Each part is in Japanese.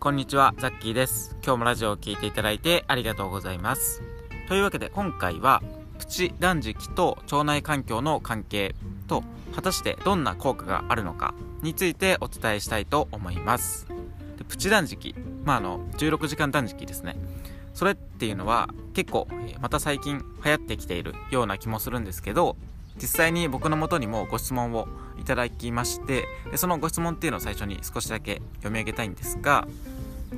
こんにちは、ザッキーです。今日もラジオを聴いていただいてありがとうございます。というわけで今回は、プチ断食と腸内環境の関係と、果たしてどんな効果があるのかについてお伝えしたいと思います。でプチ断食、まああの、16時間断食ですね。それっていうのは結構、また最近流行ってきているような気もするんですけど、実際に僕の元にもご質問をいただきましてでそのご質問っていうのを最初に少しだけ読み上げたいんですが、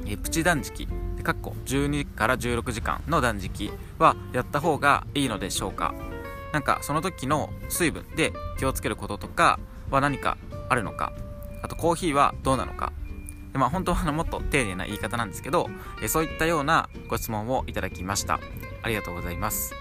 えプチ断食かっこ12から16時間の断食はやった方がいいのでしょうか？なんかその時の水分で気をつけることとかは何かあるのか？あとコーヒーはどうなのか？でまあ本当はもっと丁寧な言い方なんですけど、えそういったようなご質問をいただきました。ありがとうございます。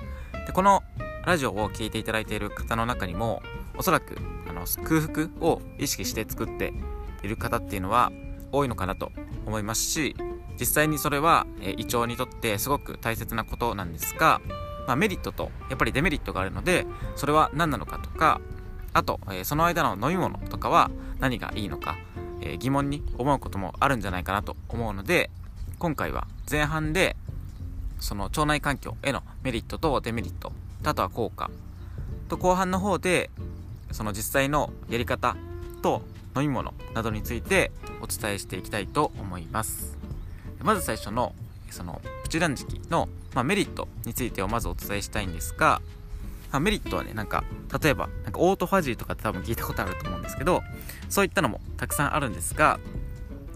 でこのラジオを聴いていただいている方の中にもおそらくあの空腹を意識して作っている方っていうのは多いのかなと思いますし実際にそれは、え胃腸にとってすごく大切なことなんですが、まあ、メリットとやっぱりデメリットがあるのでそれは何なのかとかあと、えその間の飲み物とかは何がいいのか、え疑問に思うこともあるんじゃないかなと思うので今回は前半でその腸内環境へのメリットとデメリットあとは効果と後半の方でその実際のやり方と飲み物などについてお伝えしていきたいと思います。まず最初のそのプチ断食の、まあ、メリットについてをまずお伝えしたいんですが、まあメリットはねなんか例えばなんかオートファジーとかって多分聞いたことあると思うんですけどそういったのもたくさんあるんですが、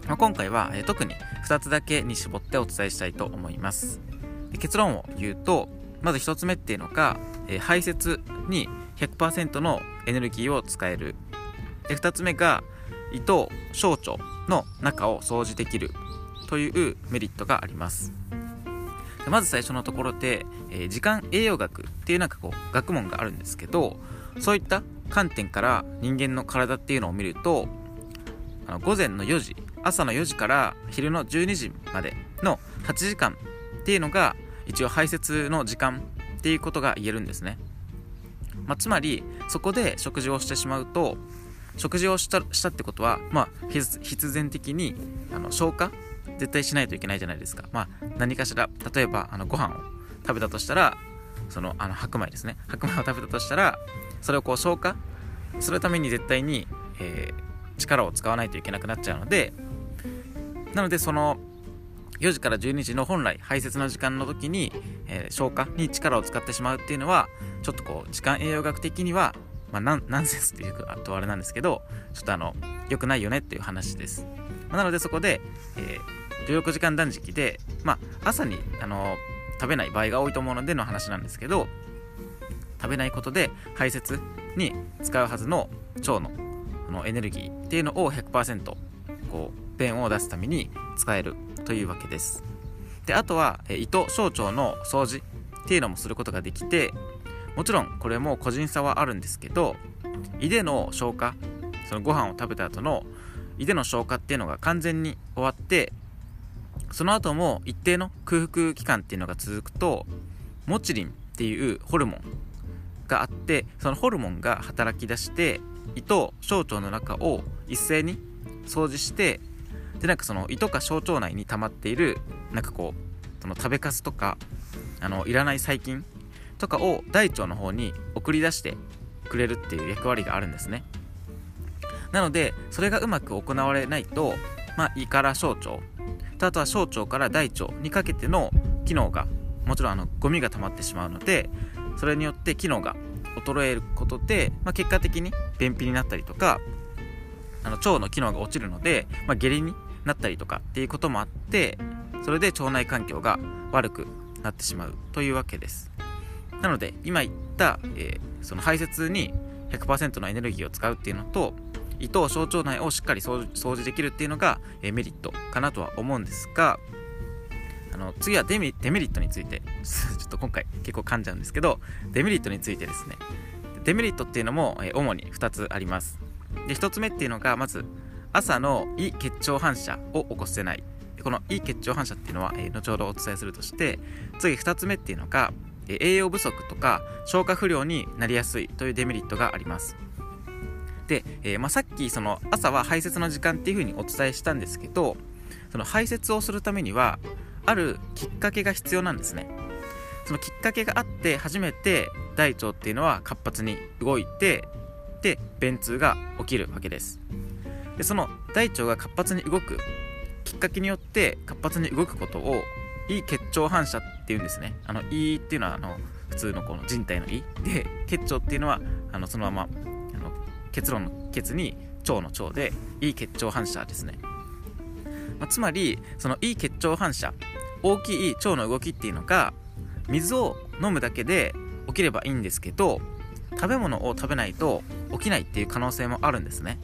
まあ、今回は、えー特に2つだけに絞ってお伝えしたいと思います。結論を言うとまず1つ目っていうのが、えー排泄に100%のエネルギーを使える。で2つ目が胃と小腸の中を掃除できる。というメリットがあります。でまず最初のところで、えー時間栄養学っていうなんかこう学問があるんですけどそういった観点から人間の体っていうのを見るとあの午前の4時朝の4時から昼の12時までの8時間っていうのが一応排泄の時間っていうことが言えるんですね、まあ、つまりそこで食事をしてしまうと食事をしたしたってことは、まあ、必然的にあの消化絶対しないといけないじゃないですか、まあ、何かしら例えばあのご飯を食べたとしたらそのあの白米ですね。白米を食べたとしたらそれをこう消化するために絶対に、えー力を使わないといけなくなっちゃうのでなのでその4時から12時の本来排泄の時間の時に、えー消化に力を使ってしまうっていうのはちょっとこう時間栄養学的には、まあ、ナンナンセンスっていうかとあれなんですけどちょっとあの良くないよねっていう話です、まあなのでそこで、えー16時間断食で、まあ、朝にあの食べない場合が多いと思うのでの話なんですけど食べないことで排泄に使うはずの腸ののエネルギーっていうのを100%こう便を出すために使えるというわけです。であとはえー胃と小腸の掃除っていうのもすることができてもちろんこれも個人差はあるんですけど胃での消化そのご飯を食べた後の胃での消化っていうのが完全に終わってその後も一定の空腹期間っていうのが続くとモチリンっていうホルモンがあってそのホルモンが働き出して胃と小腸の中を一斉に掃除してでなんかその胃とか小腸内に溜まっているなんかこうその食べかすとかあのいらない細菌とかを大腸の方に送り出してくれるっていう役割があるんですね。なのでそれがうまく行われないと、まあ、胃から小腸とあとは小腸から大腸にかけての機能がもちろんあのゴミが溜まってしまうのでそれによって機能が衰えることで、まあ、結果的に便秘になったりとかあの腸の機能が落ちるので、まあ、下痢になったりとかっていうこともあってそれで腸内環境が悪くなってしまうというわけです。なので今言った、えーその排泄に100%のエネルギーを使うっていうのと胃と小腸内をしっかり掃除掃除できるっていうのが、えーメリットかなとは思うんですがあの次はデメデメリットについて ちょっと今回結構噛んじゃうんですけどデメリットについてですね。デメリットっていうのも、えー主に2つあります。で1つ目っていうのがまず朝の胃血腸反射を起こせない。この胃血腸反射っていうのは、えー後ほどお伝えするとして次2つ目っていうのがえー栄養不足とか消化不良になりやすいというデメリットがあります。で、えーまあ、さっきその朝は排泄の時間っていうふうにお伝えしたんですけどその排泄をするためにはあるきっかけが必要なんですね。そのきっかけがあって初めて大腸っていうのは活発に動いてで便通が起きるわけです。でその大腸が活発に動くきっかけによって活発に動くことをいい結腸反射っていうんですね。あのいいっていうのはあの普通のこの人体の胃で結腸っていうのはあのそのままあの結論のケツに腸の腸でいい結腸反射ですね、まあ、つまりそのいい結腸反射大きい腸の動きっていうのが水を飲むだけで起きればいいんですけど食べ物を食べないと起きないっていう可能性もあるんですね。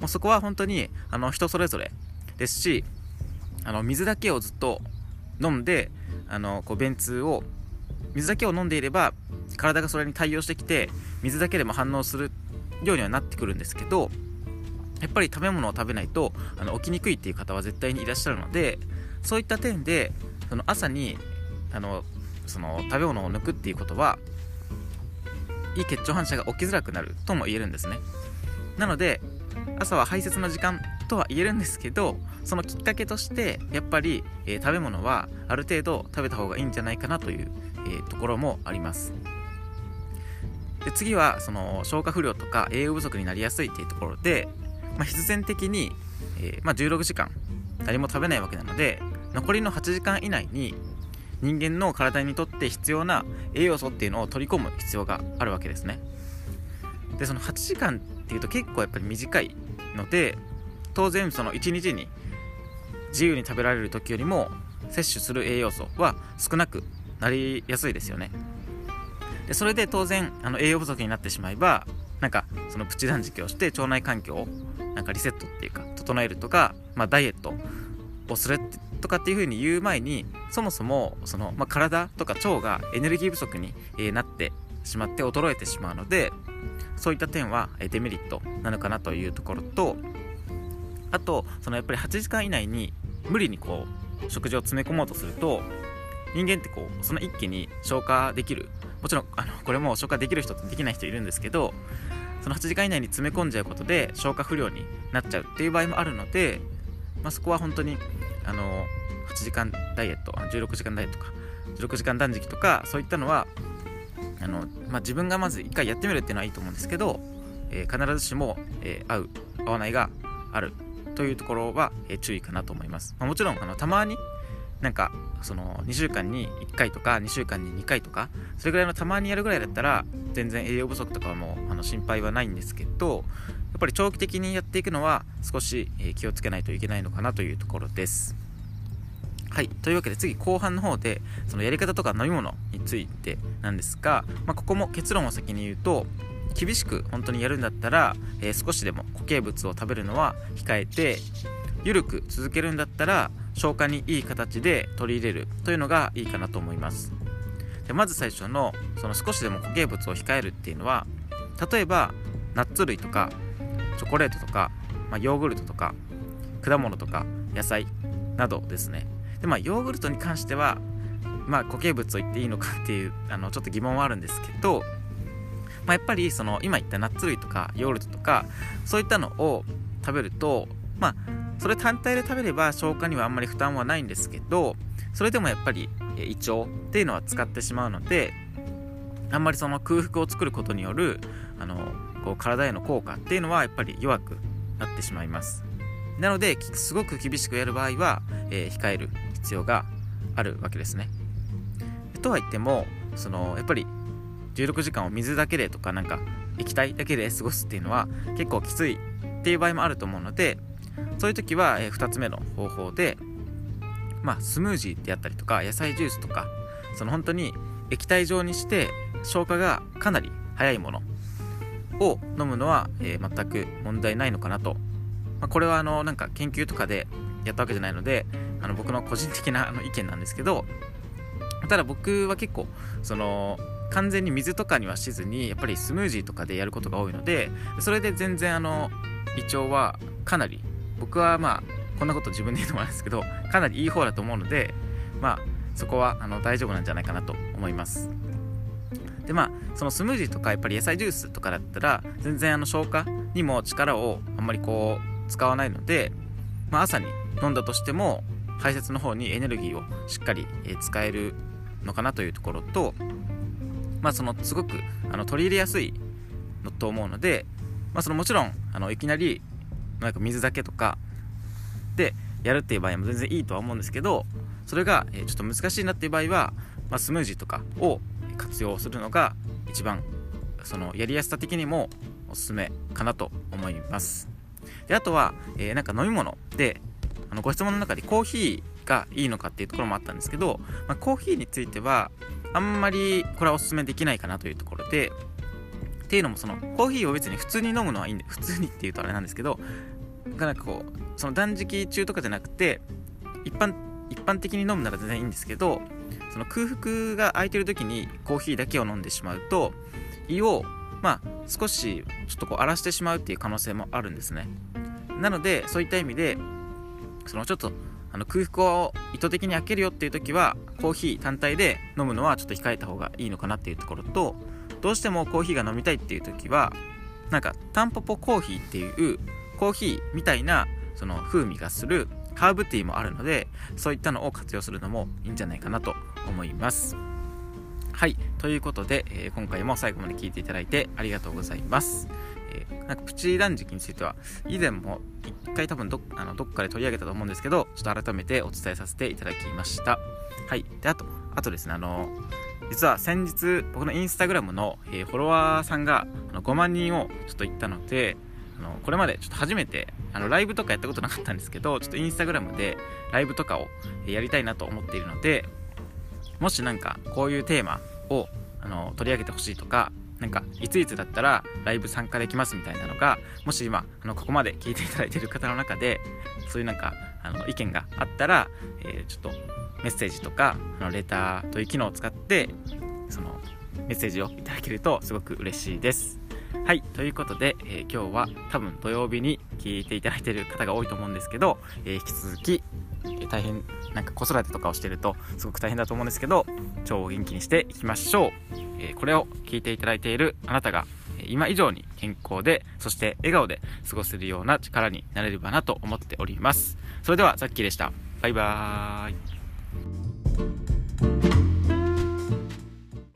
もうそこは本当にあの人それぞれですしあの水だけをずっと飲んであのこう便通を水だけを飲んでいれば体がそれに対応してきて水だけでも反応するようにはなってくるんですけどやっぱり食べ物を食べないとあの起きにくいっていう方は絶対にいらっしゃるのでそういった点でその朝にあのその食べ物を抜くっていうことはいい血腸反射が起きづらくなるとも言えるんですね。なので朝は排泄の時間とは言えるんですけどそのきっかけとしてやっぱり、えー、食べ物はある程度食べた方がいいんじゃないかなという、えー、ところもあります。で次はその消化不良とか栄養不足になりやすいっていうところで、まあ、必然的に、えー、まあ、16時間何も食べないわけなので残りの8時間以内に人間の体にとって必要な栄養素っていうのを取り込む必要があるわけですね。でその8時間っていうと結構やっぱり短いので当然その1日に自由に食べられる時よりも摂取する栄養素は少なくなりやすいですよね。でそれで当然あの栄養不足になってしまえばなんかそのプチ断食をして腸内環境をなんかリセットっていうか整えるとか、まあ、ダイエットをするとかっていう風に言う前にそもそもその、まあ、体とか腸がエネルギー不足に、なってしまって衰えてしまうのでそういった点はデメリットなのかなというところとあとそのやっぱり8時間以内に無理にこう食事を詰め込もうとすると人間ってこうその一気に消化できる。もちろんあのこれも消化できる人とできない人いるんですけどその8時間以内に詰め込んじゃうことで消化不良になっちゃうっていう場合もあるので、まあ、そこは本当にあの8時間ダイエット16時間ダイエットか16時間断食とかそういったのはあの、まあ、自分がまず一回やってみるっていうのはいいと思うんですけど、えー、必ずしも、えー、合う合わないがあるというところは、えー、注意かなと思います、まあ、もちろんあのたまになんかその2週間に1回とか2週間に2回とかそれぐらいのたまにやるぐらいだったら全然栄養不足とかもあの心配はないんですけどやっぱり長期的にやっていくのは少し、気をつけないといけないのかなというところです。はいというわけで次後半の方でそのやり方とか飲み物についてなんですが、まあ、ここも結論を先に言うと厳しく本当にやるんだったら、えー、少しでも固形物を食べるのは控えて緩く続けるんだったら消化にいい形で取り入れるというのがいいかなと思います。でまず最初のその少しでも固形物を控えるっていうのは例えばナッツ類とかチョコレートとか、まあ、ヨーグルトとか果物とか野菜などですね。でまあヨーグルトに関してはまあ固形物と言っていいのかっていうあのちょっと疑問はあるんですけど、まあ、やっぱりその今言ったナッツ類とかヨーグルトとかそういったのを食べるとまあそれ単体で食べれば消化にはあんまり負担はないんですけどそれでもやっぱり胃腸っていうのは使ってしまうのであんまりその空腹を作ることによるあのこう体への効果っていうのはやっぱり弱くなってしまいます。なのですごく厳しくやる場合は、えー、控える必要があるわけですね。とは言ってもそのやっぱり16時間を水だけでとかなんか液体だけで過ごすっていうのは結構きついっていう場合もあると思うのでそういう時は、え2つ目の方法で、まあ、スムージーであったりとか野菜ジュースとかその本当に液体状にして消化がかなり早いものを飲むのは、えー、全く問題ないのかなと、まあ、これはあのなんか研究とかでやったわけじゃないのであの僕の個人的なあの意見なんですけどただ僕は結構その完全に水とかにはしずにやっぱりスムージーとかでやることが多いのでそれで全然あの胃腸はかなり僕はまあこんなこと自分で言うのもなんですけどかなりいい方だと思うのでまあそこはあの大丈夫なんじゃないかなと思います。でまあそのスムージーとかやっぱり野菜ジュースとかだったら全然あの消化にも力をあんまりこう使わないので、まあ、朝に飲んだとしても排泄の方にエネルギーをしっかり、使えるのかなというところとまあそのすごくあの取り入れやすいのと思うので、まあ、そのもちろんあのいきなりなんか水だけとかでやるっていう場合も全然いいとは思うんですけどそれが、ちょっと難しいなっていう場合は、まあ、スムージーとかを活用するのが一番そのやりやすさ的にもおすすめかなと思います。であとは、えー、なんか飲み物であのご質問の中でコーヒーがいいのかっていうところもあったんですけど、まあ、コーヒーについてはあんまりこれはおすすめできないかなというところでっていうのもそのコーヒーを別に普通に飲むのはいいんで普通にっていうとあれなんですけどなんかこうその断食中とかじゃなくて一般一般的に飲むなら全然いいんですけどその空腹が空いてる時にコーヒーだけを飲んでしまうと胃をまあ少しちょっとこう荒らしてしまうっていう可能性もあるんですね。なのでそういった意味でそのちょっとあの空腹を意図的に開けるよっていう時はコーヒー単体で飲むのはちょっと控えた方がいいのかなっていうところとどうしてもコーヒーが飲みたいっていう時はなんかタンポポコーヒーっていうコーヒーみたいなその風味がするハーブティーもあるのでそういったのを活用するのもいいんじゃないかなと思います。はいということで、えー、今回も最後まで聞いていただいてありがとうございます。えー、なんかプチ断食については以前も一回多分どあのどっかで取り上げたと思うんですけどちょっと改めてお伝えさせていただきました。はいであとあとですねあの実は先日僕のインスタグラムの、えー、フォロワーさんがあの5万人をちょっと行ったのであのこれまでちょっと初めてあのライブとかやったことなかったんですけどちょっとインスタグラムでライブとかをやりたいなと思っているのでもしなんかこういうテーマをあの取り上げてほしいとかなんかいついつだったらライブ参加できますみたいなのがもし今あのここまで聞いていただいている方の中でそういうなんかあの意見があったら、えー、ちょっとメッセージとかあのレターという機能を使ってそのメッセージをいただけるとすごく嬉しいです。はい、ということで、えー、今日は多分土曜日に聞いていただいている方が多いと思うんですけど、えー、引き続き、大変なんか子育てとかをしてるとすごく大変だと思うんですけど超元気にしていきましょう、えこれを聞いていただいているあなたが今以上に健康でそして笑顔で過ごせるような力になれればなと思っております。それではザッキーでした。バイバーイ。